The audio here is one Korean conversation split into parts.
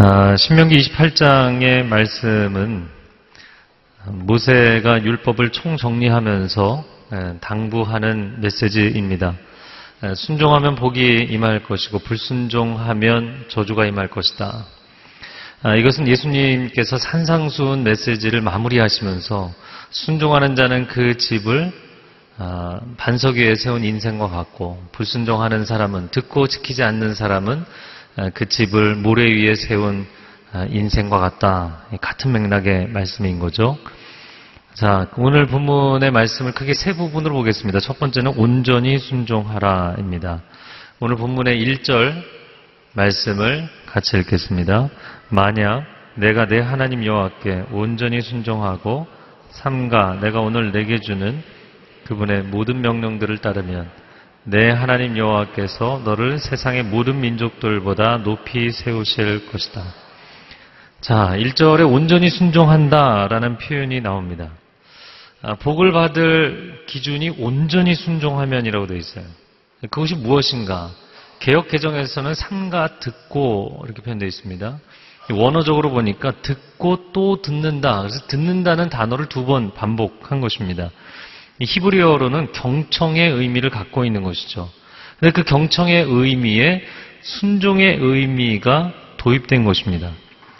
아, 신명기 28장의 말씀은 모세가 율법을 총정리하면서 에, 당부하는 메시지입니다. 에, 순종하면 복이 임할 것이고 불순종하면 저주가 임할 것이다. 아, 이것은 예수님께서 산상수훈 메시지를 마무리하시면서 순종하는 자는 그 집을 아, 반석 위에 세운 인생과 같고 불순종하는 사람은 듣고 지키지 않는 사람은 아, 그 집을 모래 위에 세운 아, 인생과 같다. 같은 맥락의 말씀인 거죠. 자, 오늘 본문의 말씀을 크게 세 부분으로 보겠습니다. 첫 번째는 온전히 순종하라입니다. 오늘 본문의 1절 말씀을 같이 읽겠습니다. 만약 내가 내 하나님 여호와께 온전히 순종하고 삼가 내가 오늘 내게 주는 그분의 모든 명령들을 따르면 내 하나님 여호와께서 너를 세상의 모든 민족들보다 높이 세우실 것이다. 자, 1절에 온전히 순종한다라는 표현이 나옵니다. 아, 복을 받을 기준이 온전히 순종하면이라고 되어 있어요. 그것이 무엇인가? 개혁 개정에서는 삼가 듣고 이렇게 표현되어 있습니다. 원어적으로 보니까 듣고 또 듣는다. 그래서 듣는다는 단어를 두 번 반복한 것입니다. 이 히브리어로는 경청의 의미를 갖고 있는 것이죠. 근데 그 경청의 의미에 순종의 의미가 도입된 것입니다.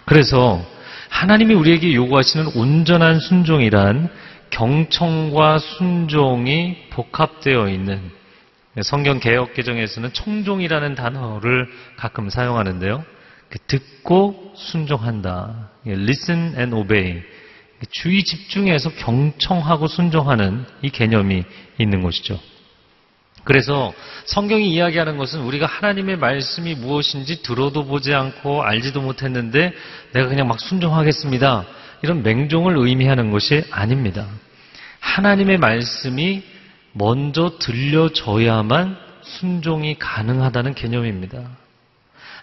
그래서 하나님이 우리에게 요구하시는 온전한 순종이란 경청과 순종이 복합되어 있는 성경 개혁 개정에서는 청종이라는 단어를 가끔 사용하는데요. 그 듣고 순종한다. listen and obey. 주의 집중해서 경청하고 순종하는 이 개념이 있는 것이죠. 그래서 성경이 이야기하는 것은 우리가 하나님의 말씀이 무엇인지 들어도 보지 않고 알지도 못했는데 내가 그냥 막 순종하겠습니다. 이런 맹종을 의미하는 것이 아닙니다. 하나님의 말씀이 먼저 들려져야만 순종이 가능하다는 개념입니다.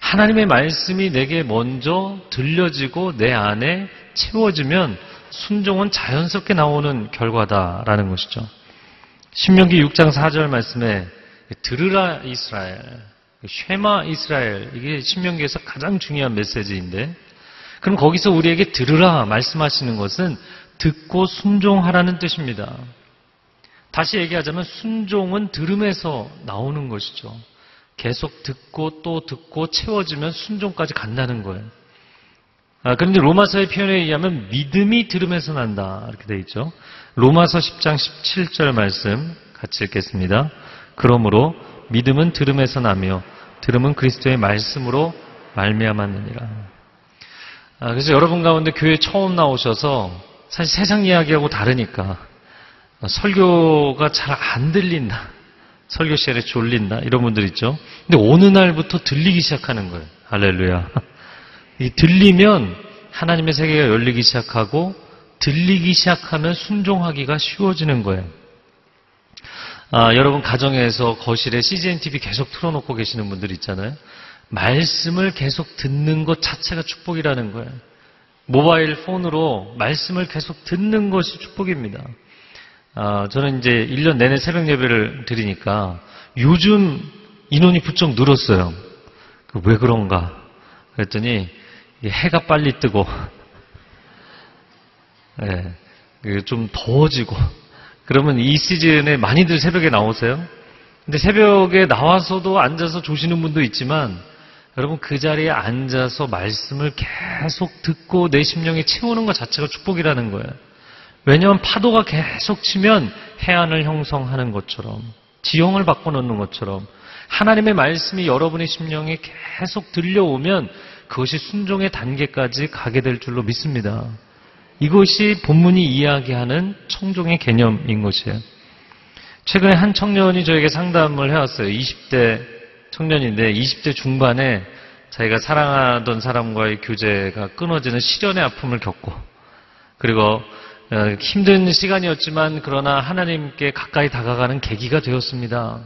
하나님의 말씀이 내게 먼저 들려지고 내 안에 채워지면 순종은 자연스럽게 나오는 결과다라는 것이죠. 신명기 6장 4절 말씀에 들으라 이스라엘, 쉐마 이스라엘 이게 신명기에서 가장 중요한 메시지인데 그럼 거기서 우리에게 들으라 말씀하시는 것은 듣고 순종하라는 뜻입니다. 다시 얘기하자면 순종은 들음에서 나오는 것이죠. 계속 듣고 또 듣고 채워지면 순종까지 간다는 거예요. 아, 그런데 로마서의 표현에 의하면 믿음이 들음에서 난다. 이렇게 되어 있죠. 로마서 10장 17절 말씀 같이 읽겠습니다. 그러므로 믿음은 들음에서 나며 들음은 그리스도의 말씀으로 말미암았느니라. 아, 그래서 여러분 가운데 교회 처음 나오셔서 사실 세상 이야기하고 다르니까 설교가 잘 안 들린다. 설교 시간에 졸린다. 이런 분들 있죠. 근데 어느 날부터 들리기 시작하는 거예요. 할렐루야. 이 들리면 하나님의 세계가 열리기 시작하고 들리기 시작하면 순종하기가 쉬워지는 거예요. 아, 여러분 가정에서 거실에 CGN TV 계속 틀어놓고 계시는 분들 있잖아요. 말씀을 계속 듣는 것 자체가 축복이라는 거예요. 모바일 폰으로 말씀을 계속 듣는 것이 축복입니다. 아, 저는 이제 1년 내내 새벽 예배를 드리니까 요즘 인원이 부쩍 늘었어요. 그왜 그런가? 그랬더니 해가 빨리 뜨고 네, 좀 더워지고 그러면 이 시즌에 많이들 새벽에 나오세요. 근데 새벽에 나와서도 앉아서 조시는 분도 있지만 여러분 그 자리에 앉아서 말씀을 계속 듣고 내 심령에 채우는 것 자체가 축복이라는 거예요. 왜냐하면 파도가 계속 치면 해안을 형성하는 것처럼 지형을 바꿔놓는 것처럼 하나님의 말씀이 여러분의 심령에 계속 들려오면 그것이 순종의 단계까지 가게 될 줄로 믿습니다. 이것이 본문이 이야기하는 청종의 개념인 것이에요. 최근에 한 청년이 저에게 상담을 해왔어요. 20대 청년인데 20대 중반에 자기가 사랑하던 사람과의 교제가 끊어지는 시련의 아픔을 겪고 그리고 어, 힘든 시간이었지만 그러나 하나님께 가까이 다가가는 계기가 되었습니다.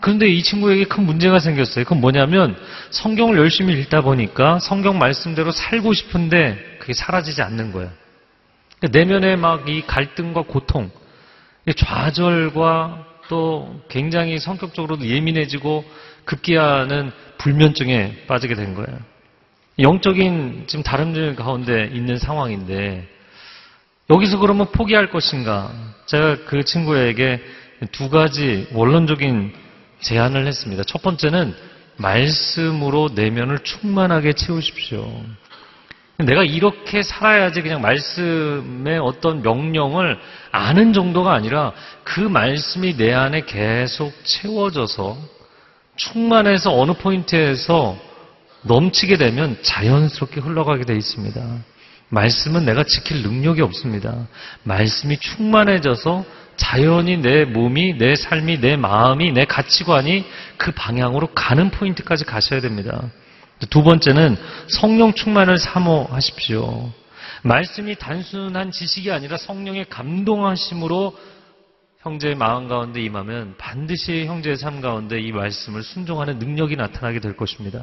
그런데 이 친구에게 큰 문제가 생겼어요. 그건 뭐냐면 성경을 열심히 읽다 보니까 성경 말씀대로 살고 싶은데 그게 사라지지 않는 거예요. 내면의 막이 갈등과 고통, 이 좌절과 또 굉장히 성격적으로도 예민해지고 급기야는 불면증에 빠지게 된 거예요. 영적인 지금 다름질 가운데 있는 상황인데 여기서 그러면 포기할 것인가? 제가 그 친구에게 두 가지 원론적인 제안을 했습니다. 첫 번째는 말씀으로 내면을 충만하게 채우십시오. 내가 이렇게 살아야지 그냥 말씀의 어떤 명령을 아는 정도가 아니라 그 말씀이 내 안에 계속 채워져서 충만해서 어느 포인트에서 넘치게 되면 자연스럽게 흘러가게 되어 있습니다. 말씀은 내가 지킬 능력이 없습니다. 말씀이 충만해져서 자연히 내 몸이, 내 삶이, 내 마음이, 내 가치관이 그 방향으로 가는 포인트까지 가셔야 됩니다. 두 번째는 성령 충만을 사모하십시오. 말씀이 단순한 지식이 아니라 성령의 감동하심으로 형제의 마음 가운데 임하면 반드시 형제의 삶 가운데 이 말씀을 순종하는 능력이 나타나게 될 것입니다.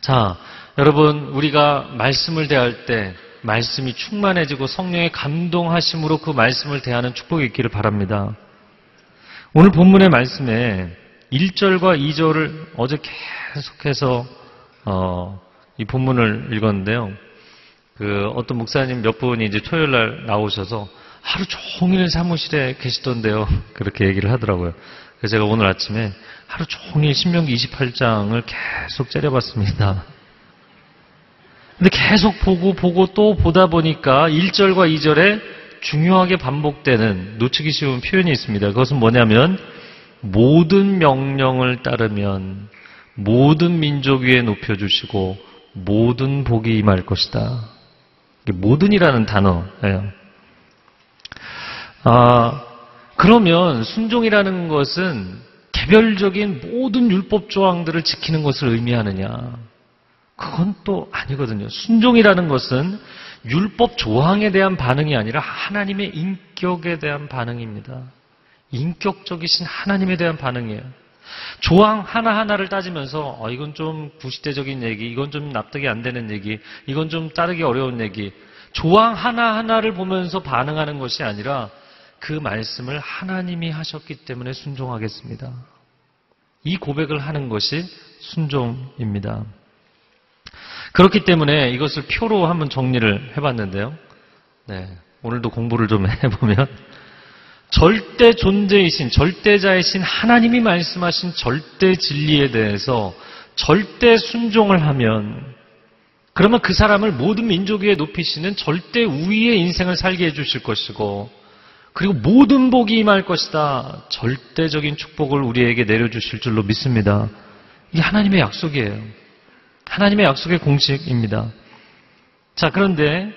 자, 여러분, 우리가 말씀을 대할 때 말씀이 충만해지고 성령의 감동하심으로 그 말씀을 대하는 축복이 있기를 바랍니다. 오늘 본문의 말씀에 1절과 2절을 어제 계속해서 어, 이 본문을 읽었는데요. 그 어떤 목사님 몇 분이 이제 토요일 날 나오셔서 하루 종일 사무실에 계시던데요. 그렇게 얘기를 하더라고요. 그래서 제가 오늘 아침에 하루 종일 신명기 28장을 계속 째려봤습니다. 근데 계속 보고 보고 또 보다 보니까 1절과 2절에 중요하게 반복되는 놓치기 쉬운 표현이 있습니다. 그것은 뭐냐면 모든 명령을 따르면 모든 민족 위에 높여주시고 모든 복이 임할 것이다. 모든이라는 단어예요. 아, 그러면 순종이라는 것은 개별적인 모든 율법 조항들을 지키는 것을 의미하느냐? 그건 또 아니거든요. 순종이라는 것은 율법 조항에 대한 반응이 아니라 하나님의 인격에 대한 반응입니다. 인격적이신 하나님에 대한 반응이에요. 조항 하나하나를 따지면서 어, 이건 좀 구시대적인 얘기, 이건 좀 납득이 안 되는 얘기, 이건 좀 따르기 어려운 얘기. 조항 하나하나를 보면서 반응하는 것이 아니라 그 말씀을 하나님이 하셨기 때문에 순종하겠습니다. 이 고백을 하는 것이 순종입니다. 그렇기 때문에 이것을 표로 한번 정리를 해봤는데요. 네, 오늘도 공부를 좀 해보면 절대 존재이신 절대자이신 하나님이 말씀하신 절대 진리에 대해서 절대 순종을 하면 그러면 그 사람을 모든 민족 위에 높이시는 절대 우위의 인생을 살게 해주실 것이고 그리고 모든 복이 임할 것이다. 절대적인 축복을 우리에게 내려주실 줄로 믿습니다. 이게 하나님의 약속이에요. 하나님의 약속의 공식입니다. 자, 그런데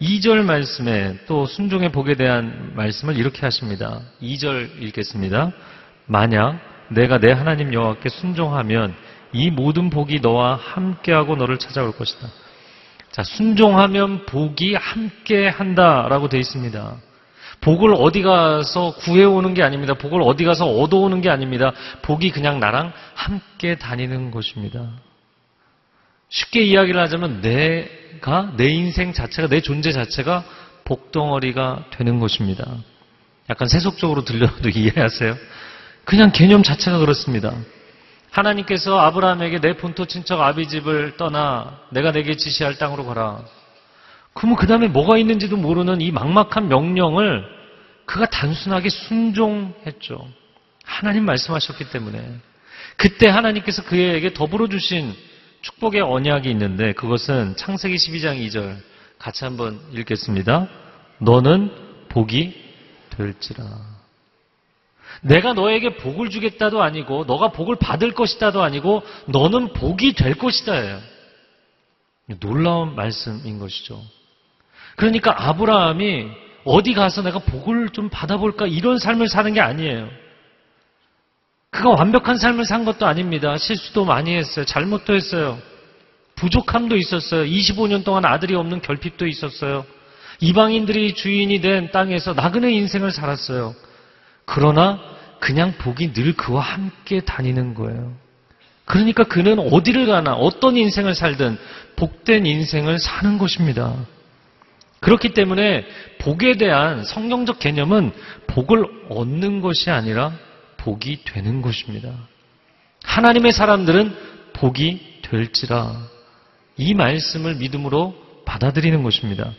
2절 말씀에 또 순종의 복에 대한 말씀을 이렇게 하십니다. 2절 읽겠습니다. 만약 내가 내 하나님 여호와께 순종하면 이 모든 복이 너와 함께하고 너를 찾아올 것이다. 자, 순종하면 복이 함께 한다라고 되어 있습니다. 복을 어디 가서 구해오는 게 아닙니다. 복을 어디 가서 얻어오는 게 아닙니다. 복이 그냥 나랑 함께 다니는 것입니다. 쉽게 이야기를 하자면 내가 내 인생 자체가 내 존재 자체가 복덩어리가 되는 것입니다. 약간 세속적으로 들려도 이해하세요? 그냥 개념 자체가 그렇습니다. 하나님께서 아브라함에게 내 본토 친척 아비집을 떠나 내가 내게 지시할 땅으로 가라. 그러면 그 다음에 뭐가 있는지도 모르는 이 막막한 명령을 그가 단순하게 순종했죠. 하나님 말씀하셨기 때문에. 그때 하나님께서 그에게 더불어 주신 축복의 언약이 있는데 그것은 창세기 12장 2절 같이 한번 읽겠습니다. 너는 복이 될지라. 내가 너에게 복을 주겠다도 아니고 너가 복을 받을 것이다도 아니고 너는 복이 될 것이다예요. 놀라운 말씀인 것이죠. 그러니까 아브라함이 어디 가서 내가 복을 좀 받아볼까 이런 삶을 사는 게 아니에요. 그가 완벽한 삶을 산 것도 아닙니다. 실수도 많이 했어요. 잘못도 했어요. 부족함도 있었어요. 25년 동안 아들이 없는 결핍도 있었어요. 이방인들이 주인이 된 땅에서 나그네 인생을 살았어요. 그러나 그냥 복이 늘 그와 함께 다니는 거예요. 그러니까 그는 어디를 가나 어떤 인생을 살든 복된 인생을 사는 것입니다. 그렇기 때문에 복에 대한 성경적 개념은 복을 얻는 것이 아니라 복이 되는 것입니다. 하나님의 사람들은 복이 될지라 이 말씀을 믿음으로 받아들이는 것입니다.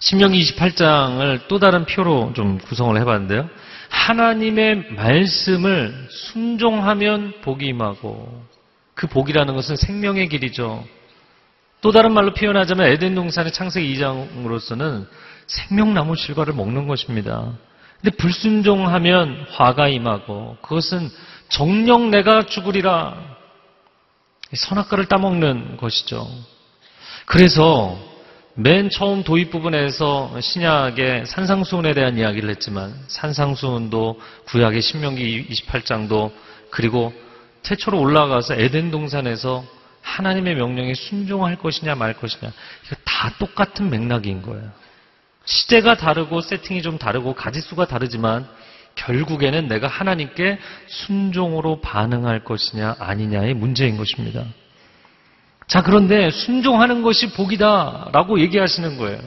신명기 28장을 또 다른 표로 좀 구성을 해봤는데요. 하나님의 말씀을 순종하면 복이 임하고 그 복이라는 것은 생명의 길이죠. 또 다른 말로 표현하자면 에덴 동산의 창세기 2장으로서는 생명나무 실과를 먹는 것입니다. 근데 불순종하면 화가 임하고 그것은 정령 내가 죽으리라 선악과를 따먹는 것이죠. 그래서 맨 처음 도입 부분에서 신약의 산상수훈에 대한 이야기를 했지만 산상수훈도 구약의 신명기 28장도 그리고 태초로 올라가서 에덴 동산에서 하나님의 명령에 순종할 것이냐 말 것이냐 이거 다 똑같은 맥락인 거예요. 시대가 다르고 세팅이 좀 다르고 가지수가 다르지만 결국에는 내가 하나님께 순종으로 반응할 것이냐 아니냐의 문제인 것입니다. 자, 그런데 순종하는 것이 복이다라고 얘기하시는 거예요.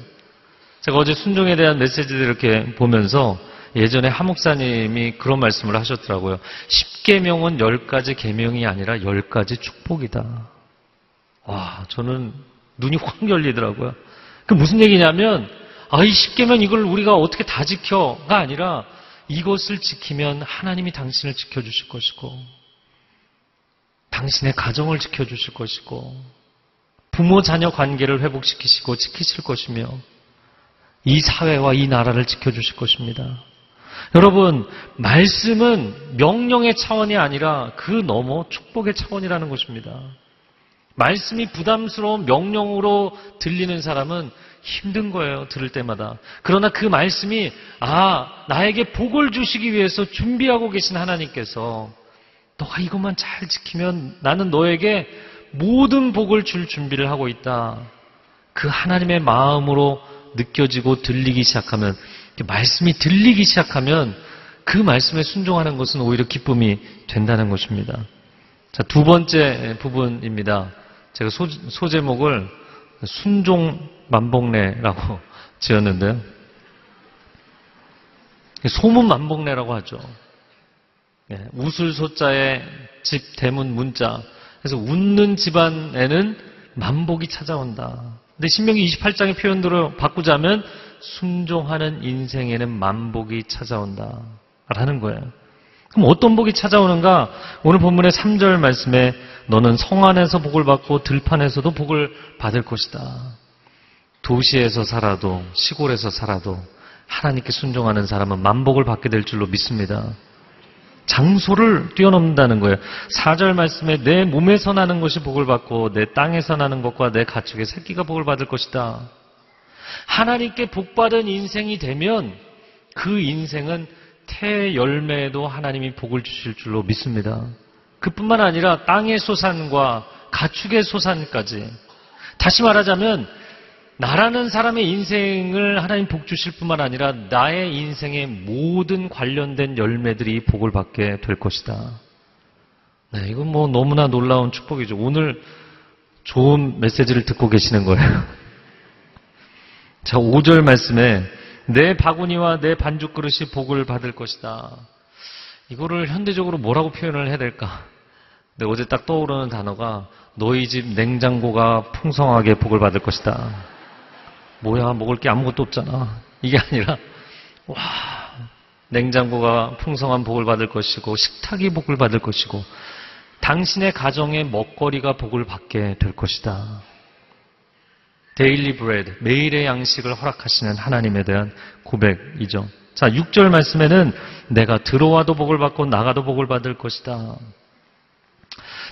제가 어제 순종에 대한 메시지를 이렇게 보면서 예전에 하목사님이 그런 말씀을 하셨더라고요. 10계명은 10가지 계명이 아니라 10가지 축복이다. 와, 저는 눈이 확 열리더라고요. 그 무슨 얘기냐면 아, 이 10계명 이걸 우리가 어떻게 다 지켜가 아니라 이것을 지키면 하나님이 당신을 지켜주실 것이고 당신의 가정을 지켜주실 것이고 부모 자녀 관계를 회복시키시고 지키실 것이며 이 사회와 이 나라를 지켜주실 것입니다. 여러분, 말씀은 명령의 차원이 아니라 그 너머 축복의 차원이라는 것입니다. 말씀이 부담스러운 명령으로 들리는 사람은 힘든 거예요, 들을 때마다. 그러나 그 말씀이, 아, 나에게 복을 주시기 위해서 준비하고 계신 하나님께서 너가 이것만 잘 지키면 나는 너에게 모든 복을 줄 준비를 하고 있다. 그 하나님의 마음으로 느껴지고 들리기 시작하면, 말씀이 들리기 시작하면 그 말씀에 순종하는 것은 오히려 기쁨이 된다는 것입니다. 자, 두 번째 부분입니다. 제가 소, 소제목을 순종 만복래라고 지었는데요. 소문 만복래라고 하죠. 예, 웃을 소자에 집 대문 문자. 그래서 웃는 집안에는 만복이 찾아온다. 근데 신명기 28장의 표현대로 바꾸자면 순종하는 인생에는 만복이 찾아온다. 라는 거예요. 그럼 어떤 복이 찾아오는가? 오늘 본문의 3절 말씀에 너는 성 안에서 복을 받고 들판에서도 복을 받을 것이다. 도시에서 살아도 시골에서 살아도 하나님께 순종하는 사람은 만복을 받게 될 줄로 믿습니다. 장소를 뛰어넘는다는 거예요. 4절 말씀에 내 몸에서 나는 것이 복을 받고 내 땅에서 나는 것과 내 가축의 새끼가 복을 받을 것이다. 하나님께 복받은 인생이 되면 그 인생은 태 열매에도 하나님이 복을 주실 줄로 믿습니다. 그뿐만 아니라 땅의 소산과 가축의 소산까지 다시 말하자면 나라는 사람의 인생을 하나님 복 주실 뿐만 아니라 나의 인생의 모든 관련된 열매들이 복을 받게 될 것이다. 네, 이건 뭐 너무나 놀라운 축복이죠. 오늘 좋은 메시지를 듣고 계시는 거예요. 자, 5절 말씀에 내 바구니와 내 반죽 그릇이 복을 받을 것이다. 이거를 현대적으로 뭐라고 표현을 해야 될까? 근데 어제 딱 떠오르는 단어가 너희 집 냉장고가 풍성하게 복을 받을 것이다. 뭐야, 먹을 게 아무것도 없잖아. 이게 아니라, 와, 냉장고가 풍성한 복을 받을 것이고, 식탁이 복을 받을 것이고, 당신의 가정의 먹거리가 복을 받게 될 것이다. daily bread, 매일의 양식을 허락하시는 하나님에 대한 고백이죠. 자, 6절 말씀에는 내가 들어와도 복을 받고 나가도 복을 받을 것이다.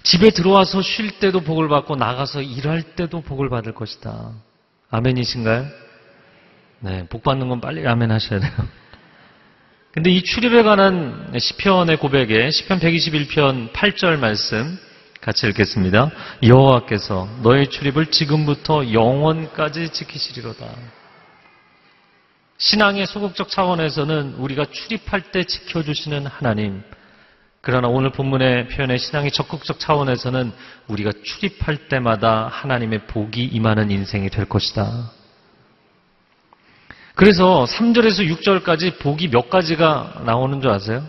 집에 들어와서 쉴 때도 복을 받고 나가서 일할 때도 복을 받을 것이다. 아멘이신가요? 네, 복 받는 건 빨리 아멘 하셔야 돼요. 근데 이 출입에 관한 시편의 고백에 시편 121편 8절 말씀 같이 읽겠습니다. 여호와께서 너의 출입을 지금부터 영원까지 지키시리로다. 신앙의 소극적 차원에서는 우리가 출입할 때 지켜주시는 하나님. 그러나 오늘 본문의 표현의 신앙의 적극적 차원에서는 우리가 출입할 때마다 하나님의 복이 임하는 인생이 될 것이다. 그래서 3절에서 6절까지 복이 몇 가지가 나오는 줄 아세요?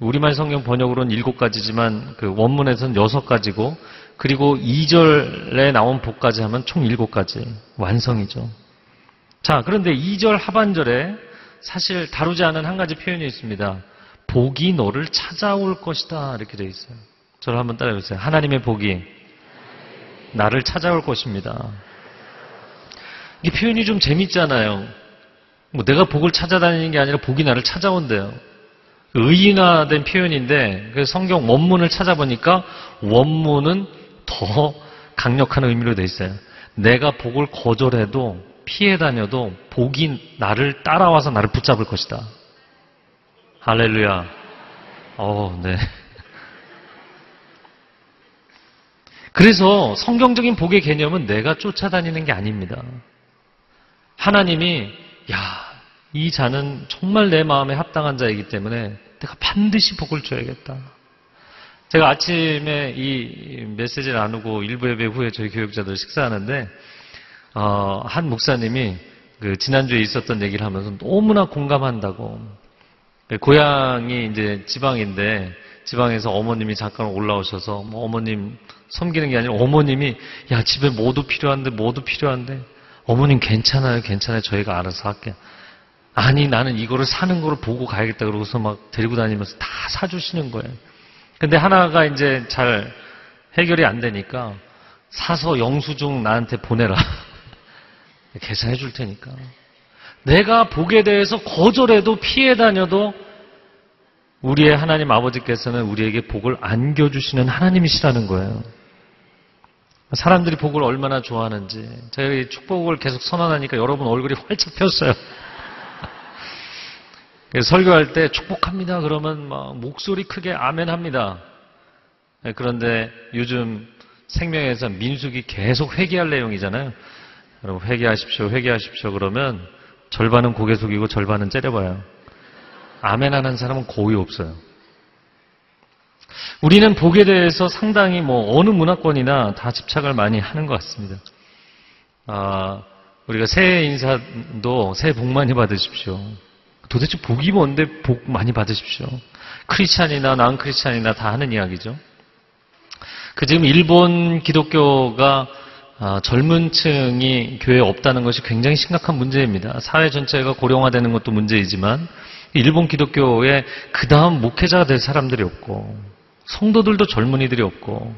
우리말 성경 번역으로는 일곱 가지지만 그 원문에서는 여섯 가지고 그리고 2절에 나온 복까지 하면 총 일곱 가지 완성이죠. 자, 그런데 2절 하반절에 사실 다루지 않은 한 가지 표현이 있습니다. 복이 너를 찾아올 것이다. 이렇게 되어 있어요. 저를 한번 따라해 보세요. 하나님의 복이 나를 찾아올 것입니다. 이 표현이 좀 재밌잖아요. 뭐 내가 복을 찾아다니는 게 아니라 복이 나를 찾아온대요. 의인화된 표현인데 그 성경 원문을 찾아보니까 원문은 더 강력한 의미로 되어 있어요. 내가 복을 거절해도 피해 다녀도 복이 나를 따라와서 나를 붙잡을 것이다. 할렐루야. 어, 네. 그래서 성경적인 복의 개념은 내가 쫓아다니는 게 아닙니다. 하나님이 야, 이 자는 정말 내 마음에 합당한 자이기 때문에 내가 반드시 복을 줘야겠다. 제가 아침에 이 메시지를 나누고 일부 예배 후에 저희 교육자들 식사하는데 어, 한 목사님이 그 지난주에 있었던 얘기를 하면서 너무나 공감한다고. 고향이 이제 지방인데 지방에서 어머님이 잠깐 올라오셔서 뭐 어머님 섬기는 게 아니라 어머님이 야 집에 뭐도 필요한데 뭐도 필요한데. 어머님 괜찮아요 괜찮아요. 저희가 알아서 할게요 아니 나는 이거를 사는 거를 보고 가야겠다 그러고서 막 데리고 다니면서 다 사주시는 거예요 근데 하나가 이제 잘 해결이 안 되니까 사서 영수증 나한테 보내라 계산해 줄 테니까 내가 복에 대해서 거절해도 피해 다녀도 우리의 하나님 아버지께서는 우리에게 복을 안겨주시는 하나님이시라는 거예요. 사람들이 복을 얼마나 좋아하는지. 제가 이 축복을 계속 선언하니까 여러분 얼굴이 활짝 폈어요. 설교할 때 축복합니다. 그러면 막 목소리 크게 아멘 합니다. 네, 그런데 요즘 생명에서 민숙이 계속 회개할 내용이잖아요. 여러분 회개하십시오, 회개하십시오. 그러면 절반은 고개 숙이고 절반은 째려봐요. 아멘 하는 사람은 거의 없어요. 우리는 복에 대해서 상당히 뭐 어느 문화권이나 다 집착을 많이 하는 것 같습니다. 아, 우리가 새해 인사도 새해 복 많이 받으십시오. 도대체 복이 뭔데 복 많이 받으십시오. 크리스찬이나 난 크리스찬이나 다 하는 이야기죠. 그 지금 일본 기독교가 아, 젊은 층이 교회에 없다는 것이 굉장히 심각한 문제입니다. 사회 전체가 고령화되는 것도 문제이지만 일본 기독교에 그 다음 목회자가 될 사람들이 없고 성도들도 젊은이들이 없고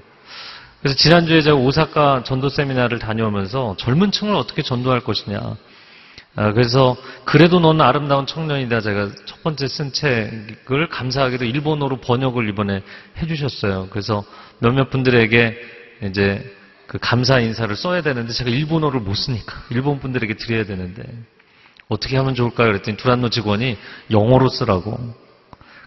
그래서 지난주에 제가 오사카 전도 세미나를 다녀오면서 젊은 층을 어떻게 전도할 것이냐 아, 그래서 그래도 너는 아름다운 청년이다 제가 첫 번째 쓴 책을 감사하게도 일본어로 번역을 이번에 해주셨어요. 그래서 몇몇 분들에게 이제 그 감사 인사를 써야 되는데 제가 일본어를 못 쓰니까 일본 분들에게 드려야 되는데 어떻게 하면 좋을까요? 그랬더니 두란노 직원이 영어로 쓰라고.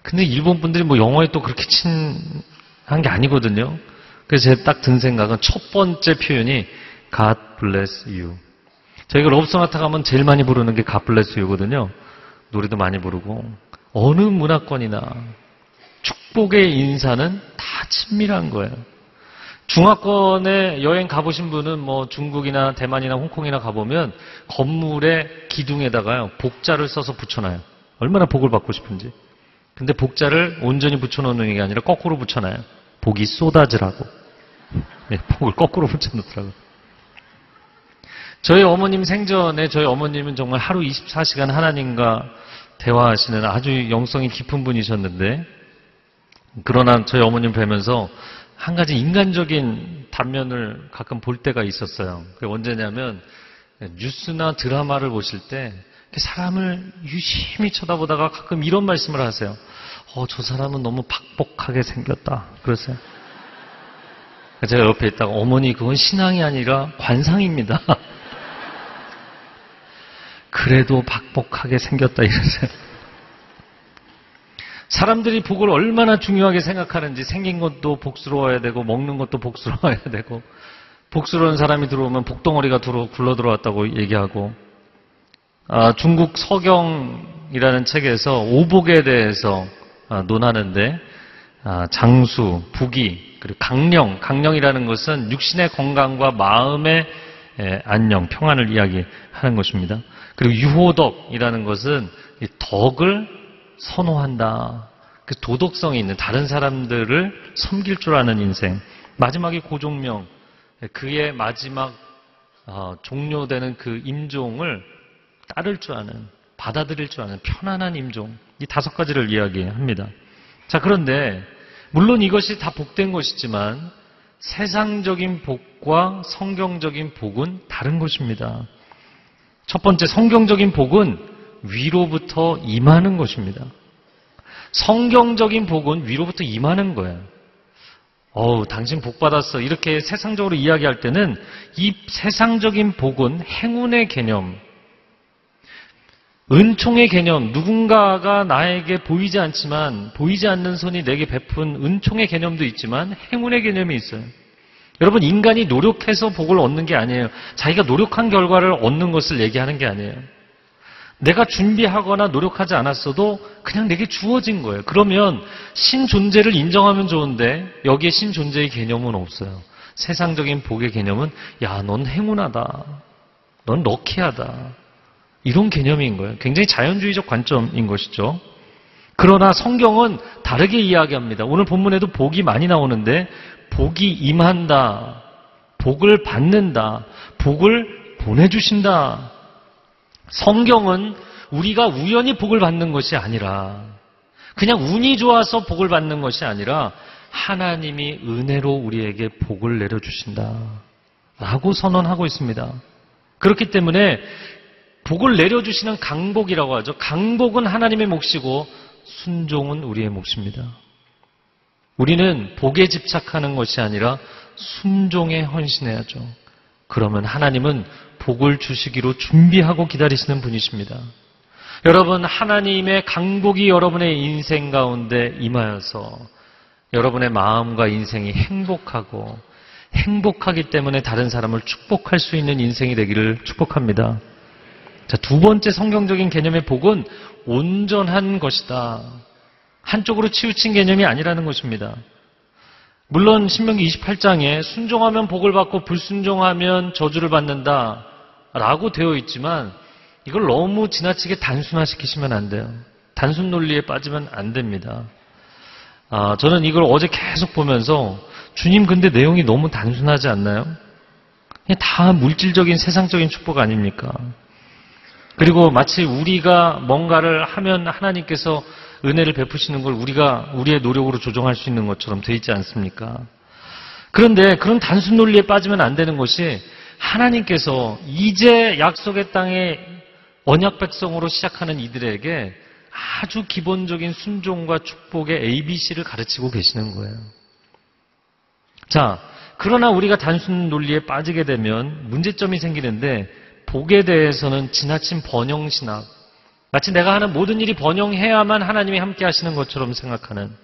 근데 일본 분들이 뭐 영어에 또 그렇게 친한 게 아니거든요. 그래서 제가 딱 든 생각은 첫 번째 표현이 God bless you. 저희가 럽소나타 가면 제일 많이 부르는 게 bless you거든요. 노래도 많이 부르고 어느 문화권이나 축복의 인사는 다 친밀한 거예요. 중화권에 여행 가보신 분은 뭐 중국이나 대만이나 홍콩이나 가보면 건물의 기둥에다가요, 복자를 써서 붙여놔요. 얼마나 복을 받고 싶은지. 근데 복자를 온전히 붙여놓는 게 아니라 거꾸로 붙여놔요. 복이 쏟아지라고. 네, 복을 거꾸로 붙여놓더라고요. 저희 어머님 생전에 저희 어머님은 정말 하루 24시간 하나님과 대화하시는 아주 영성이 깊은 분이셨는데, 그러나 저희 어머님 뵈면서 한 가지 인간적인 단면을 가끔 볼 때가 있었어요. 그게 언제냐면 뉴스나 드라마를 보실 때 사람을 유심히 쳐다보다가 가끔 이런 말씀을 하세요. 어, 저 사람은 너무 박복하게 생겼다. 그러세요. 제가 옆에 있다가 어머니 그건 신앙이 아니라 관상입니다. 그래도 박복하게 생겼다 이러세요. 사람들이 복을 얼마나 중요하게 생각하는지 생긴 것도 복스러워야 되고 먹는 것도 복스러워야 되고 복스러운 사람이 들어오면 복덩어리가 들어 굴러 들어왔다고 얘기하고 아, 중국 서경이라는 책에서 오복에 대해서 아, 논하는데 아, 장수, 부기, 그리고 강령, 강령이라는 것은 육신의 건강과 마음의 에, 안녕, 평안을 이야기하는 것입니다. 그리고 유호덕이라는 것은 이 덕을 선호한다. 그 도덕성이 있는 다른 사람들을 섬길 줄 아는 인생. 마지막에 고종명, 그의 마지막 어, 종료되는 그 임종을 따를 줄 아는, 받아들일 줄 아는 편안한 임종. 이 다섯 가지를 이야기합니다. 자, 그런데 물론 이것이 다 복된 것이지만 세상적인 복과 성경적인 복은 다른 것입니다. 첫 번째 성경적인 복은 위로부터 임하는 것입니다. 성경적인 복은 위로부터 임하는 거예요. 어우, 당신 복 받았어. 이렇게 세상적으로 이야기할 때는 이 세상적인 복은 행운의 개념, 은총의 개념, 누군가가 나에게 보이지 않지만, 보이지 않는 손이 내게 베푼 은총의 개념도 있지만, 행운의 개념이 있어요. 여러분, 인간이 노력해서 복을 얻는 게 아니에요. 자기가 노력한 결과를 얻는 것을 얘기하는 게 아니에요. 내가 준비하거나 노력하지 않았어도 그냥 내게 주어진 거예요. 그러면 신 존재를 인정하면 좋은데 여기에 신 존재의 개념은 없어요. 세상적인 복의 개념은 야, 넌 행운하다. 넌 럭키하다. 이런 개념인 거예요. 굉장히 자연주의적 관점인 것이죠. 그러나 성경은 다르게 이야기합니다. 오늘 본문에도 복이 많이 나오는데 복이 임한다. 복을 받는다. 복을 보내주신다. 성경은 우리가 우연히 복을 받는 것이 아니라 그냥 운이 좋아서 복을 받는 것이 아니라 하나님이 은혜로 우리에게 복을 내려주신다. 라고 선언하고 있습니다. 그렇기 때문에 복을 내려주시는 강복이라고 하죠. 강복은 하나님의 몫이고 순종은 우리의 몫입니다. 우리는 복에 집착하는 것이 아니라 순종에 헌신해야죠. 그러면 하나님은 복을 주시기로 준비하고 기다리시는 분이십니다. 여러분, 하나님의 강복이 여러분의 인생 가운데 임하여서 여러분의 마음과 인생이 행복하고 행복하기 때문에 다른 사람을 축복할 수 있는 인생이 되기를 축복합니다. 자, 두 번째 성경적인 개념의 복은 온전한 것이다. 한쪽으로 치우친 개념이 아니라는 것입니다. 물론 신명기 28장에 순종하면 복을 받고 불순종하면 저주를 받는다 라고 되어 있지만 이걸 너무 지나치게 단순화시키시면 안 돼요. 단순 논리에 빠지면 안 됩니다. 아, 저는 이걸 어제 계속 보면서 주님 근데 내용이 너무 단순하지 않나요? 다 물질적인 세상적인 축복 아닙니까? 그리고 마치 우리가 뭔가를 하면 하나님께서 은혜를 베푸시는 걸 우리가 우리의 노력으로 조정할 수 있는 것처럼 돼 있지 않습니까? 그런데 그런 단순 논리에 빠지면 안 되는 것이 하나님께서 이제 약속의 땅에 언약 백성으로 시작하는 이들에게 아주 기본적인 순종과 축복의 ABC를 가르치고 계시는 거예요. 자, 그러나 우리가 단순 논리에 빠지게 되면 문제점이 생기는데 복에 대해서는 지나친 번영 신학, 마치 내가 하는 모든 일이 번영해야만 하나님이 함께 하시는 것처럼 생각하는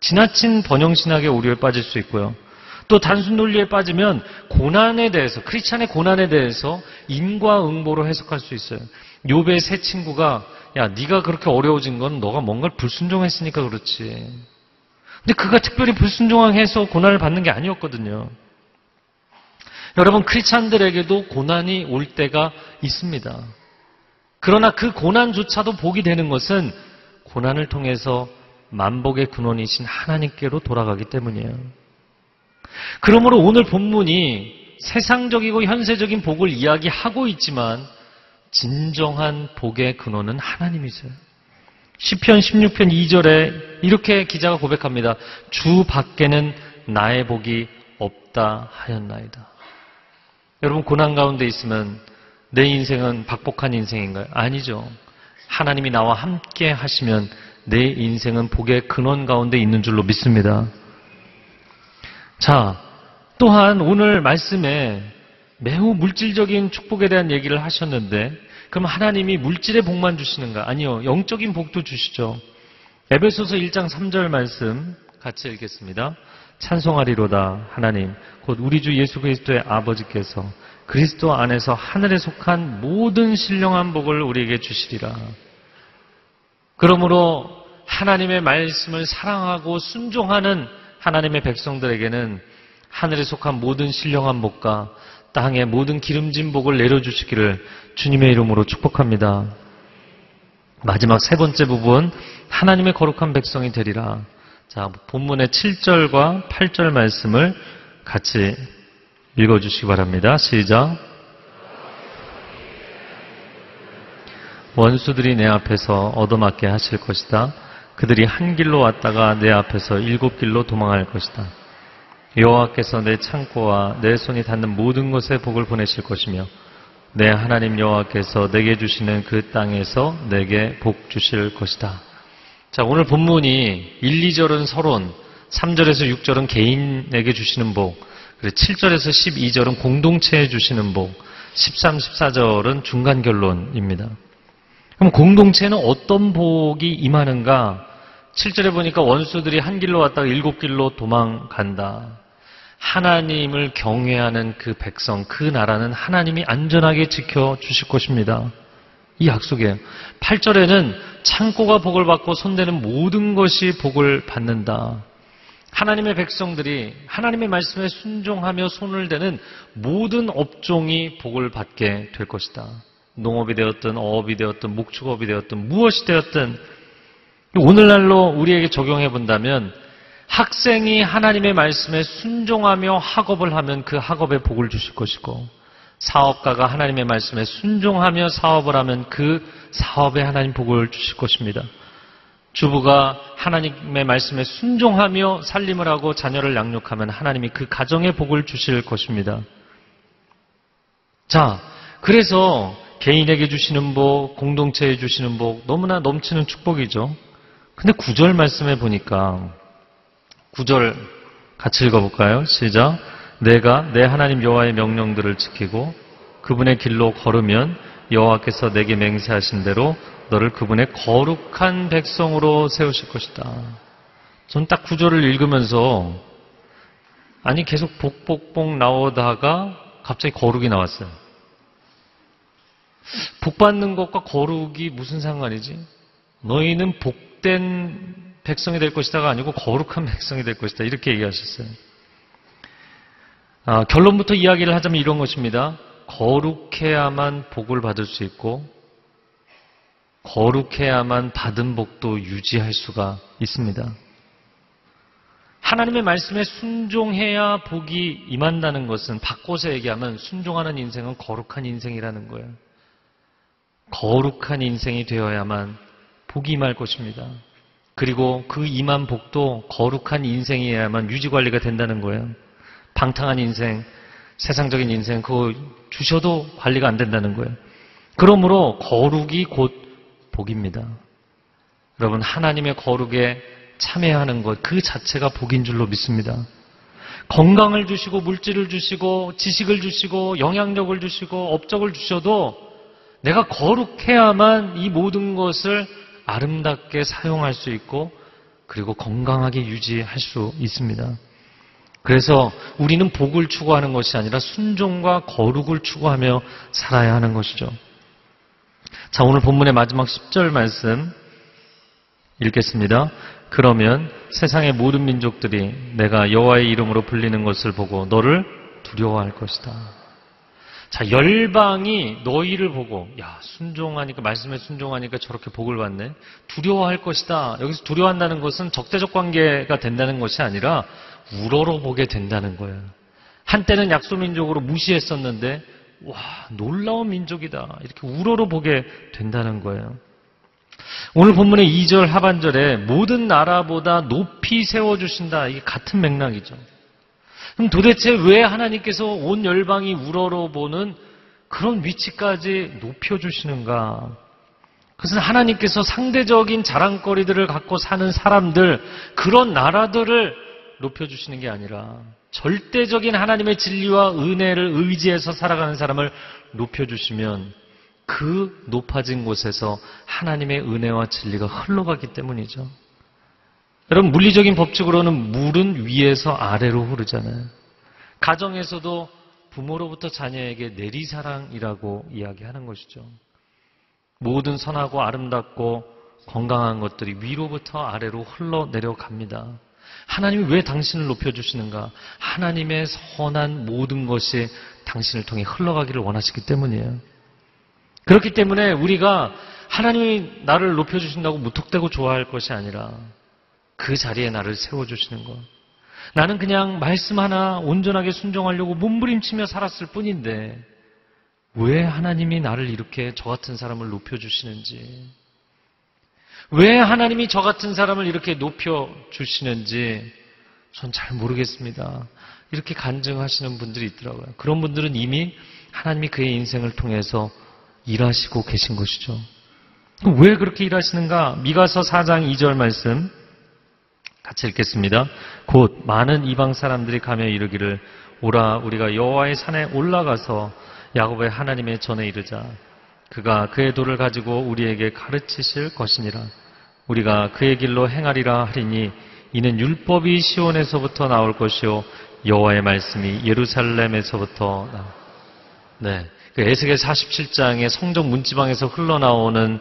지나친 번영신학의 오류에 빠질 수 있고요. 또 단순 논리에 빠지면 고난에 대해서 크리스찬의 고난에 대해서 인과응보로 해석할 수 있어요. 요배의 세 친구가 야 네가 그렇게 어려워진 건 너가 뭔가를 불순종했으니까 그렇지. 근데 그가 특별히 불순종해서 고난을 받는 게 아니었거든요. 여러분 크리스찬들에게도 고난이 올 때가 있습니다. 그러나 그 고난조차도 복이 되는 것은 고난을 통해서 만복의 근원이신 하나님께로 돌아가기 때문이에요. 그러므로 오늘 본문이 세상적이고 현세적인 복을 이야기하고 있지만 진정한 복의 근원은 하나님이세요. 시편 16편 2절에 이렇게 기자가 고백합니다. 주 밖에는 나의 복이 없다 하였나이다. 여러분 고난 가운데 있으면 내 인생은 박복한 인생인가요? 아니죠. 하나님이 나와 함께 하시면 내 인생은 복의 근원 가운데 있는 줄로 믿습니다. 자, 또한 오늘 말씀에 매우 물질적인 축복에 대한 얘기를 하셨는데, 그럼 하나님이 물질의 복만 주시는가? 아니요. 영적인 복도 주시죠. 에베소서 1장 3절 말씀 같이 읽겠습니다. 찬송하리로다 하나님 곧 우리 주 예수 그리스도의 아버지께서 그리스도 안에서 하늘에 속한 모든 신령한 복을 우리에게 주시리라. 그러므로 하나님의 말씀을 사랑하고 순종하는 하나님의 백성들에게는 하늘에 속한 모든 신령한 복과 땅에 모든 기름진 복을 내려주시기를 주님의 이름으로 축복합니다. 마지막 세 번째 부분, 하나님의 거룩한 백성이 되리라. 자, 본문의 7절과 8절 말씀을 같이 읽어주시기 바랍니다. 시작. 원수들이 내 앞에서 얻어맞게 하실 것이다. 그들이 한 길로 왔다가 내 앞에서 일곱 길로 도망할 것이다. 여호와께서 내 창고와 내 손이 닿는 모든 것에 복을 보내실 것이며 내 하나님 여호와께서 내게 주시는 그 땅에서 내게 복 주실 것이다. 자, 오늘 본문이 1, 2절은 서론, 3절에서 6절은 개인에게 주시는 복, 그리고 7절에서 12절은 공동체에 주시는 복, 13, 14절은 중간 결론입니다. 그럼 공동체는 어떤 복이 임하는가? 7절에 보니까 원수들이 한 길로 왔다가 일곱 길로 도망간다. 하나님을 경외하는 그 백성, 그 나라는 하나님이 안전하게 지켜주실 것입니다. 이 약속이에요. 8절에는 창고가 복을 받고 손대는 모든 것이 복을 받는다. 하나님의 백성들이 하나님의 말씀에 순종하며 손을 대는 모든 업종이 복을 받게 될 것이다. 농업이 되었든 어업이 되었든 목축업이 되었든 무엇이 되었든 오늘날로 우리에게 적용해 본다면 학생이 하나님의 말씀에 순종하며 학업을 하면 그 학업에 복을 주실 것이고 사업가가 하나님의 말씀에 순종하며 사업을 하면 그 사업에 하나님 복을 주실 것입니다. 주부가 하나님의 말씀에 순종하며 살림을 하고 자녀를 양육하면 하나님이 그 가정에 복을 주실 것입니다. 자, 그래서 개인에게 주시는 복, 공동체에 주시는 복, 너무나 넘치는 축복이죠. 근데 구절 말씀에 보니까 구절 같이 읽어볼까요? 시작. 내가 내 하나님 여호와의 명령들을 지키고 그분의 길로 걸으면 여호와께서 내게 맹세하신 대로 너를 그분의 거룩한 백성으로 세우실 것이다. 전 딱 구절을 읽으면서 아니 계속 복복복 나오다가 갑자기 거룩이 나왔어요. 복 받는 것과 거룩이 무슨 상관이지? 너희는 복된 백성이 될 것이다가 아니고 거룩한 백성이 될 것이다. 이렇게 얘기하셨어요. 아, 결론부터 이야기를 하자면 이런 것입니다. 거룩해야만 복을 받을 수 있고, 거룩해야만 받은 복도 유지할 수가 있습니다. 하나님의 말씀에 순종해야 복이 임한다는 것은 바꿔서 얘기하면 순종하는 인생은 거룩한 인생이라는 거예요. 거룩한 인생이 되어야만 복이 임할 것입니다. 그리고 그 임한 복도 거룩한 인생이어야만 유지 관리가 된다는 거예요. 방탕한 인생, 세상적인 인생 그거 주셔도 관리가 안 된다는 거예요. 그러므로 거룩이 곧 복입니다. 여러분 하나님의 거룩에 참여하는 것 그 자체가 복인 줄로 믿습니다. 건강을 주시고 물질을 주시고 지식을 주시고 영향력을 주시고 업적을 주셔도 내가 거룩해야만 이 모든 것을 아름답게 사용할 수 있고 그리고 건강하게 유지할 수 있습니다. 그래서 우리는 복을 추구하는 것이 아니라 순종과 거룩을 추구하며 살아야 하는 것이죠. 자, 오늘 본문의 마지막 10절 말씀 읽겠습니다. 그러면 세상의 모든 민족들이 내가 여호와의 이름으로 불리는 것을 보고 너를 두려워할 것이다. 자, 열방이 너희를 보고, 야, 순종하니까, 말씀에 순종하니까 저렇게 복을 받네? 두려워할 것이다. 여기서 두려워한다는 것은 적대적 관계가 된다는 것이 아니라 우러러 보게 된다는 거예요. 한때는 약소민족으로 무시했었는데, 와, 놀라운 민족이다. 이렇게 우러러 보게 된다는 거예요. 오늘 본문의 2절 하반절에 모든 나라보다 높이 세워주신다. 이게 같은 맥락이죠. 그럼 도대체 왜 하나님께서 온 열방이 우러러보는 그런 위치까지 높여주시는가? 그것은 하나님께서 상대적인 자랑거리들을 갖고 사는 사람들, 그런 나라들을 높여주시는 게 아니라 절대적인 하나님의 진리와 은혜를 의지해서 살아가는 사람을 높여주시면 그 높아진 곳에서 하나님의 은혜와 진리가 흘러가기 때문이죠. 여러분, 물리적인 법칙으로는 물은 위에서 아래로 흐르잖아요. 가정에서도 부모로부터 자녀에게 내리사랑이라고 이야기하는 것이죠. 모든 선하고 아름답고 건강한 것들이 위로부터 아래로 흘러내려갑니다. 하나님이 왜 당신을 높여주시는가? 하나님의 선한 모든 것이 당신을 통해 흘러가기를 원하시기 때문이에요. 그렇기 때문에 우리가 하나님이 나를 높여주신다고 무턱대고 좋아할 것이 아니라 그 자리에 나를 세워주시는 것. 나는 그냥 말씀 하나 온전하게 순종하려고 몸부림치며 살았을 뿐인데 왜 하나님이 나를 이렇게 저 같은 사람을 높여주시는지 왜 하나님이 저 같은 사람을 이렇게 높여주시는지 전 잘 모르겠습니다. 이렇게 간증하시는 분들이 있더라고요. 그런 분들은 이미 하나님이 그의 인생을 통해서 일하시고 계신 것이죠. 왜 그렇게 일하시는가? 미가서 4장 2절 말씀 같이 읽겠습니다. 곧 많은 이방 사람들이 가며 이르기를 오라 우리가 여호와의 산에 올라가서 야곱의 하나님의 전에 이르자 그가 그의 도를 가지고 우리에게 가르치실 것이니라 우리가 그의 길로 행하리라 하리니 이는 율법이 시온에서부터 나올 것이요 여호와의 말씀이 예루살렘에서부터 나. 네. 그 에스겔 47장의 성전 문지방에서 흘러나오는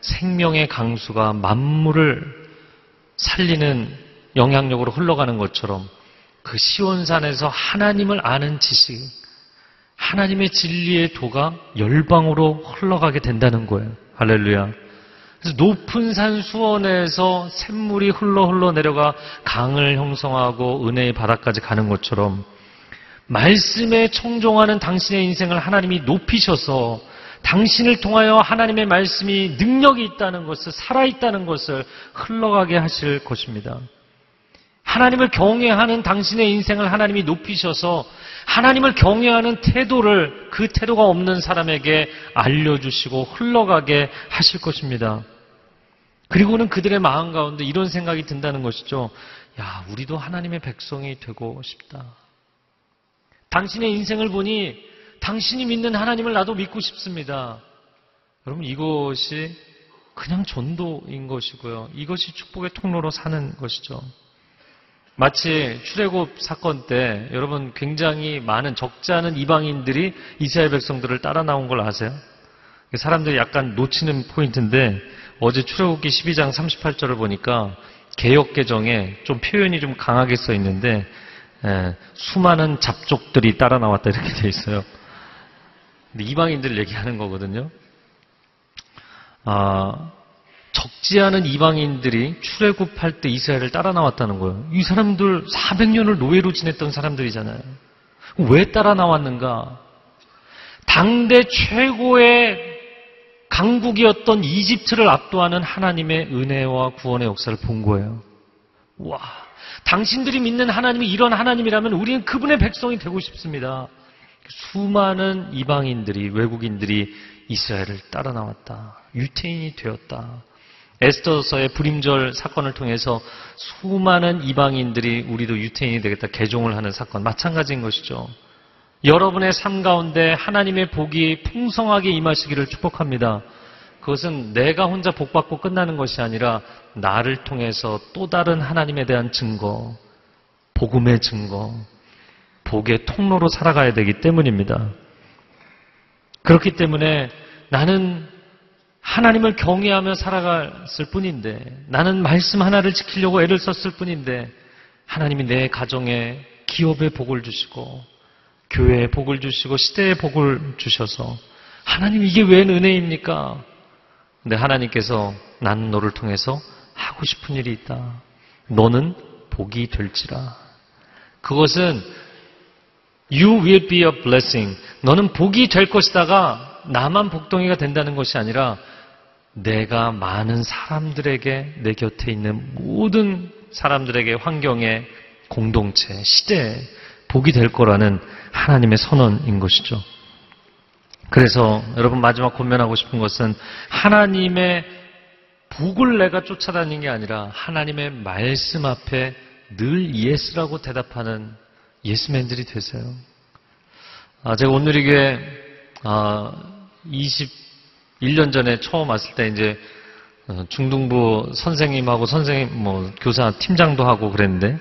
생명의 강수가 만물을 살리는 영향력으로 흘러가는 것처럼 그 시온산에서 하나님을 아는 지식, 하나님의 진리의 도가 열방으로 흘러가게 된다는 거예요. 할렐루야. 그래서 높은 산 수원에서 샘물이 흘러 흘러 내려가 강을 형성하고 은혜의 바다까지 가는 것처럼 말씀에 청종하는 당신의 인생을 하나님이 높이셔서 당신을 통하여 하나님의 말씀이 능력이 있다는 것을, 살아있다는 것을 흘러가게 하실 것입니다. 하나님을 경외하는 당신의 인생을 하나님이 높이셔서 하나님을 경외하는 태도를 그 태도가 없는 사람에게 알려주시고 흘러가게 하실 것입니다. 그리고는 그들의 마음 가운데 이런 생각이 든다는 것이죠. 야, 우리도 하나님의 백성이 되고 싶다. 당신의 인생을 보니 당신이 믿는 하나님을 나도 믿고 싶습니다. 여러분, 이것이 그냥 전도인 것이고요. 이것이 축복의 통로로 사는 것이죠. 마치 출애굽 사건 때 여러분 굉장히 많은 적지 않은 이방인들이 이스라엘 백성들을 따라 나온 걸 아세요? 사람들이 약간 놓치는 포인트인데 어제 출애굽기 12장 38절을 보니까 개역 개정에 좀 표현이 좀 강하게 써 있는데 에, 수많은 잡족들이 따라 나왔다 이렇게 돼 있어요. 근데 이방인들 얘기하는 거거든요. 아, 적지 않은 이방인들이 출애굽할 때 이스라엘을 따라 나왔다는 거예요. 이 사람들 400년을 노예로 지냈던 사람들이잖아요. 왜 따라 나왔는가? 당대 최고의 강국이었던 이집트를 압도하는 하나님의 은혜와 구원의 역사를 본 거예요. 와, 당신들이 믿는 하나님이 이런 하나님이라면 우리는 그분의 백성이 되고 싶습니다. 수많은 이방인들이, 외국인들이 이스라엘을 따라 나왔다. 유태인이 되었다. 에스더서의 불임절 사건을 통해서 수많은 이방인들이 우리도 유태인이 되겠다 개종을 하는 사건 마찬가지인 것이죠. 여러분의 삶 가운데 하나님의 복이 풍성하게 임하시기를 축복합니다. 그것은 내가 혼자 복받고 끝나는 것이 아니라 나를 통해서 또 다른 하나님에 대한 증거, 복음의 증거, 복의 통로로 살아가야 되기 때문입니다. 그렇기 때문에 나는 하나님을 경외하며 살아갔을 뿐인데 나는 말씀 하나를 지키려고 애를 썼을 뿐인데 하나님이 내 가정에 기업에 복을 주시고 교회에 복을 주시고 시대에 복을 주셔서 하나님 이게 웬 은혜입니까? 근데 하나님께서 나는 너를 통해서 하고 싶은 일이 있다. 너는 복이 될지라. 그것은 You will be a blessing. 너는 복이 될 것이다가 나만 복덩이가 된다는 것이 아니라 내가 많은 사람들에게 내 곁에 있는 모든 사람들에게 환경에 공동체, 시대에 복이 될 거라는 하나님의 선언인 것이죠. 그래서 여러분 마지막 권면하고 싶은 것은 하나님의 복을 내가 쫓아다니는 게 아니라 하나님의 말씀 앞에 늘 yes라고 대답하는 예스맨들이 되세요. 아, 제가 오늘 이게 아, 20 1년 전에 처음 왔을 때 이제 어, 중등부 선생님하고 선생님 뭐 교사 팀장도 하고 그랬는데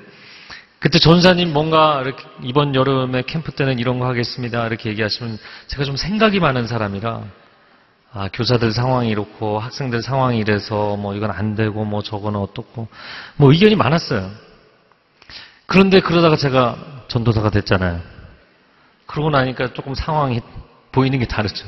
그때 전사님 뭔가 이렇게 이번 여름에 캠프 때는 이런 거 하겠습니다 이렇게 얘기하시면 제가 좀 생각이 많은 사람이라 아 교사들 상황이 이렇고 학생들 상황이 이래서 뭐 이건 안 되고 뭐 저거는 어떻고 뭐 의견이 많았어요. 그런데 그러다가 제가 전도사가 됐잖아요. 그러고 나니까 조금 상황이 보이는 게 다르죠.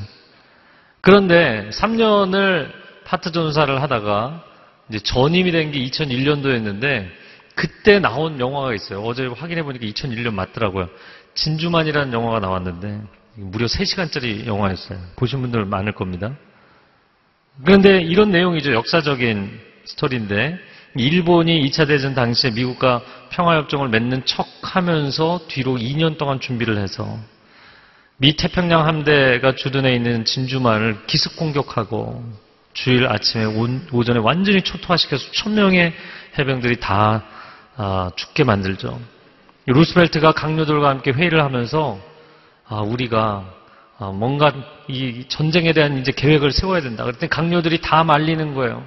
그런데 3년을 파트 전사를 하다가 이제 전임이 된 게 2001년도였는데 그때 나온 영화가 있어요. 어제 확인해 보니까 2001년 맞더라고요. 진주만이라는 영화가 나왔는데 무려 3시간짜리 영화였어요. 보신 분들 많을 겁니다. 그런데 이런 내용이죠. 역사적인 스토리인데 일본이 2차 대전 당시에 미국과 평화협정을 맺는 척 하면서 뒤로 2년 동안 준비를 해서 미 태평양 함대가 주둔해 있는 진주만을 기습 공격하고 주일 아침에 온- 오전에 완전히 초토화시켜서 천 명의 해병들이 다 아, 죽게 만들죠. 루스벨트가 강요들과 함께 회의를 하면서 아, 우리가 아, 뭔가 이 전쟁에 대한 이제 계획을 세워야 된다. 그랬더니 강요들이 다 말리는 거예요.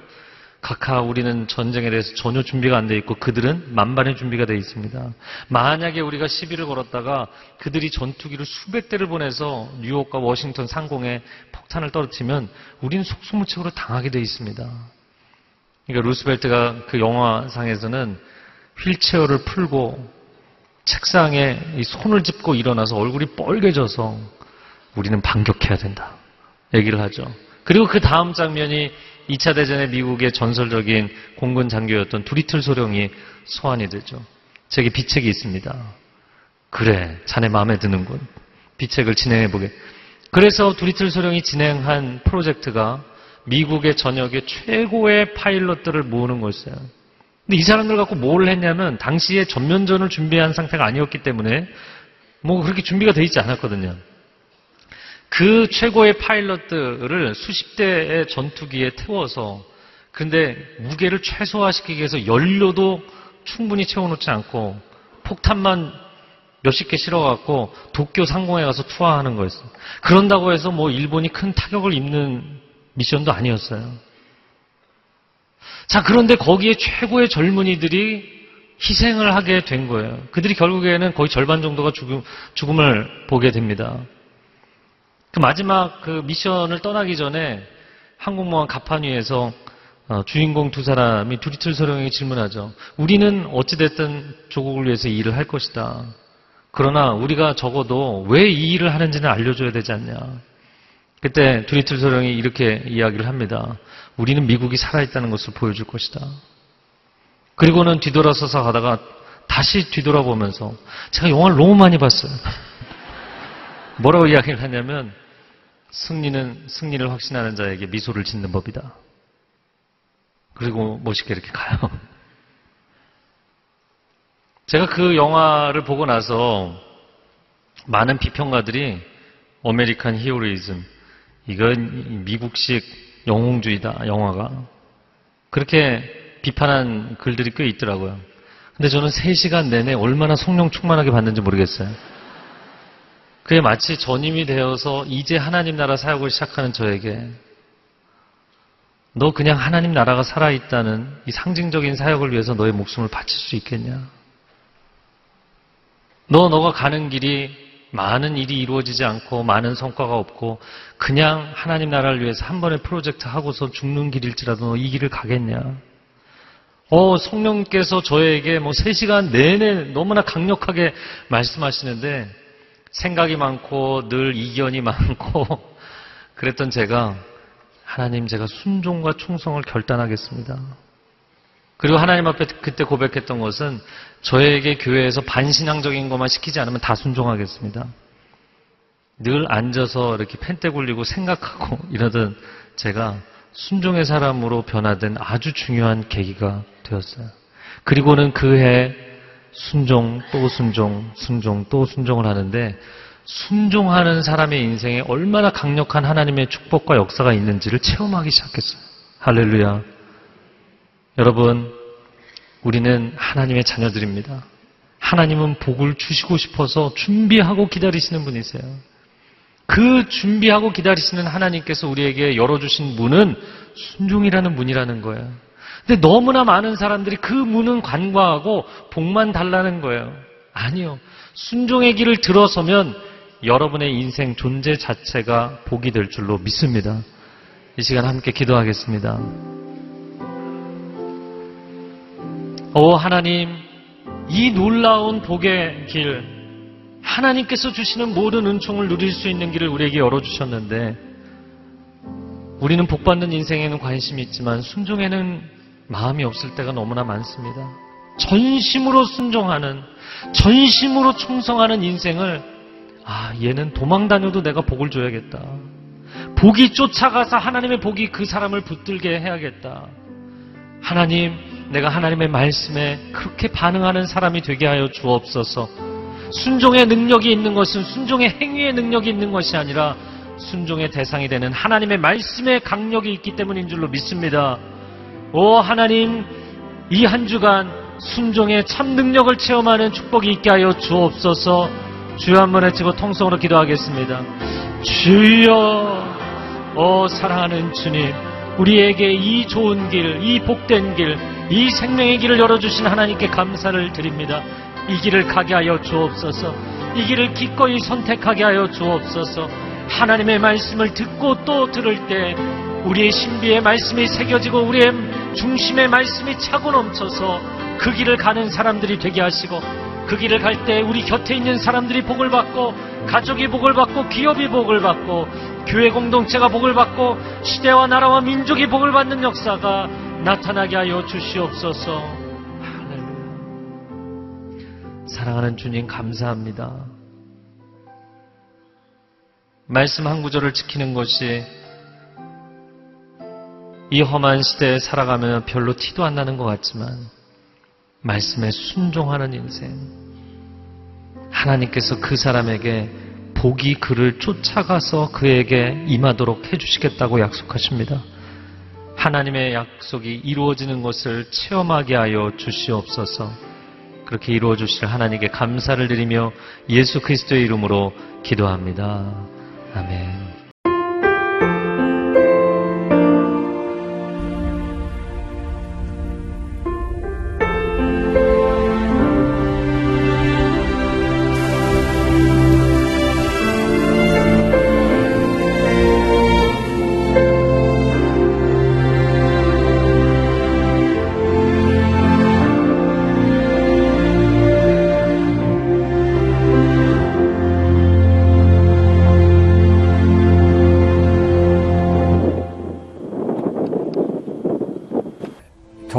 각하 우리는 전쟁에 대해서 전혀 준비가 안 돼 있고 그들은 만반의 준비가 돼 있습니다. 만약에 우리가 시비를 걸었다가 그들이 전투기를 수백 대를 보내서 뉴욕과 워싱턴 상공에 폭탄을 떨어뜨리면 우리는 속수무책으로 당하게 돼 있습니다. 그러니까 루스벨트가 그 영화상에서는 휠체어를 풀고 책상에 이 손을 짚고 일어나서 얼굴이 뻘개져서 우리는 반격해야 된다. 얘기를 하죠. 그리고 그 다음 장면이 2차 대전의 미국의 전설적인 공군 장교였던 두리틀 소령이 소환이 되죠. 제게 비책이 있습니다. 그래, 자네 마음에 드는군. 비책을 진행해 보게. 그래서 두리틀 소령이 진행한 프로젝트가 미국의 전역의 최고의 파일럿들을 모으는 거였어요. 근데 이 사람들 갖고 뭘 했냐면 당시에 전면전을 준비한 상태가 아니었기 때문에 뭐 그렇게 준비가 돼 있지 않았거든요. 그 최고의 파일럿들을 수십 대의 전투기에 태워서 근데 무게를 최소화시키기 위해서 연료도 충분히 채워놓지 않고 폭탄만 몇십 개 실어갖고 도쿄 상공에 가서 투하하는 거였어요. 그런다고 해서 뭐 일본이 큰 타격을 입는 미션도 아니었어요. 자, 그런데 거기에 최고의 젊은이들이 희생을 하게 된 거예요. 그들이 결국에는 거의 절반 정도가 죽음, 죽음을 보게 됩니다. 그 마지막 그 미션을 떠나기 전에 항공모함 갑판 위에서 어, 주인공 두 사람이 두리틀 소령에게 질문하죠. 우리는 어찌됐든 조국을 위해서 이 일을 할 것이다. 그러나 우리가 적어도 왜 이 일을 하는지는 알려줘야 되지 않냐. 그때 두리틀 소령이 이렇게 이야기를 합니다. 우리는 미국이 살아있다는 것을 보여줄 것이다. 그리고는 뒤돌아서서 가다가 다시 뒤돌아보면서 제가 영화를 너무 많이 봤어요. 뭐라고 이야기를 하냐면 승리는 승리를 확신하는 자에게 미소를 짓는 법이다. 그리고 멋있게 이렇게 가요. 제가 그 영화를 보고 나서 많은 비평가들이 American heroism 이건 미국식 영웅주의다 영화가 그렇게 비판한 글들이 꽤 있더라고요. 근데 저는 3시간 내내 얼마나 성령 충만하게 봤는지 모르겠어요. 그게 마치 전임이 되어서 이제 하나님 나라 사역을 시작하는 저에게 너 그냥 하나님 나라가 살아있다는 이 상징적인 사역을 위해서 너의 목숨을 바칠 수 있겠냐? 너, 너가 가는 길이 많은 일이 이루어지지 않고 많은 성과가 없고 그냥 하나님 나라를 위해서 한 번의 프로젝트 하고서 죽는 길일지라도 너 이 길을 가겠냐? 어, 성령께서 저에게 뭐 3시간 내내 너무나 강력하게 말씀하시는데 생각이 많고 늘 이견이 많고 그랬던 제가 하나님 제가 순종과 충성을 결단하겠습니다. 그리고 하나님 앞에 그때 고백했던 것은 저에게 교회에서 반신앙적인 것만 시키지 않으면 다 순종하겠습니다. 늘 앉아서 이렇게 펜대 굴리고 생각하고 이러던 제가 순종의 사람으로 변화된 아주 중요한 계기가 되었어요. 그리고는 그 해 순종, 또 순종, 순종, 또 순종을 하는데 순종하는 사람의 인생에 얼마나 강력한 하나님의 축복과 역사가 있는지를 체험하기 시작했어요. 할렐루야. 여러분, 우리는 하나님의 자녀들입니다. 하나님은 복을 주시고 싶어서 준비하고 기다리시는 분이세요. 그 준비하고 기다리시는 하나님께서 우리에게 열어주신 문은 순종이라는 문이라는 거예요. 근데 너무나 많은 사람들이 그 문은 관과하고 복만 달라는 거예요. 아니요. 순종의 길을 들어서면 여러분의 인생 존재 자체가 복이 될 줄로 믿습니다. 이 시간 함께 기도하겠습니다. 오 하나님, 이 놀라운 복의 길, 하나님께서 주시는 모든 은총을 누릴 수 있는 길을 우리에게 열어주셨는데 우리는 복받는 인생에는 관심이 있지만 순종에는 마음이 없을 때가 너무나 많습니다. 전심으로 순종하는, 전심으로 충성하는 인생을 아, 얘는 도망 다녀도 내가 복을 줘야겠다. 복이 쫓아가서 하나님의 복이 그 사람을 붙들게 해야겠다. 하나님, 내가 하나님의 말씀에 그렇게 반응하는 사람이 되게 하여 주옵소서. 순종의 능력이 있는 것은 순종의 행위의 능력이 있는 것이 아니라 순종의 대상이 되는 하나님의 말씀의 강력이 있기 때문인 줄로 믿습니다. 오 하나님, 이 한 주간 순종의 참 능력을 체험하는 축복이 있게 하여 주옵소서. 주여 한번 외치고 통성으로 기도하겠습니다. 주여, 오 사랑하는 주님, 우리에게 이 좋은 길, 이 복된 길, 이 생명의 길을 열어주신 하나님께 감사를 드립니다. 이 길을 가게 하여 주옵소서. 이 길을 기꺼이 선택하게 하여 주옵소서. 하나님의 말씀을 듣고 또 들을 때 우리의 신비의 말씀이 새겨지고 우리의 중심의 말씀이 차고 넘쳐서 그 길을 가는 사람들이 되게 하시고 그 길을 갈 때 우리 곁에 있는 사람들이 복을 받고 가족이 복을 받고 기업이 복을 받고 교회 공동체가 복을 받고 시대와 나라와 민족이 복을 받는 역사가 나타나게 하여 주시옵소서. 사랑하는 주님 감사합니다. 말씀 한 구절을 지키는 것이 이 험한 시대에 살아가면 별로 티도 안 나는 것 같지만 말씀에 순종하는 인생 하나님께서 그 사람에게 복이 그를 쫓아가서 그에게 임하도록 해주시겠다고 약속하십니다. 하나님의 약속이 이루어지는 것을 체험하게 하여 주시옵소서. 그렇게 이루어 주실 하나님께 감사를 드리며 예수 그리스도의 이름으로 기도합니다. 아멘.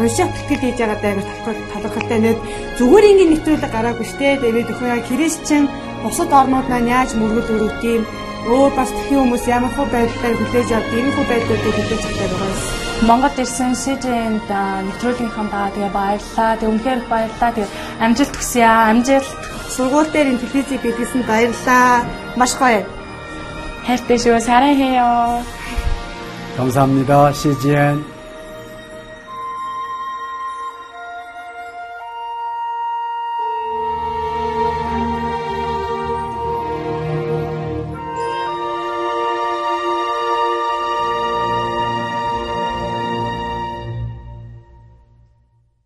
уншаад тэтгэл хийж байгаа даа талхал талхалтай нэг зүгээр ингээд нэвтрүүлэг гараагүй штэ тэгээд өхөө яг христчэн бусад орнууд маань яаж мөргөл өрөвд юм өөр бас тхэн хүмүүс ямар хөө байдлаар хүлээж авд ийм хөө байдлуудыг хүлээж авдаг байгаа юм. Монгол ирсэн СЖН-д нэвтрүүлгийнхаа даа тэгээ баярлаа. Тэг үнхээр их баярлаа. Тэг амжилт хүсье аа. Амжилт. Сургууль дээр энэ телевизийг бидлсэн баярлаа. Маш гоё. хайртай шүү. 사랑해요. 감사합니다. CGN.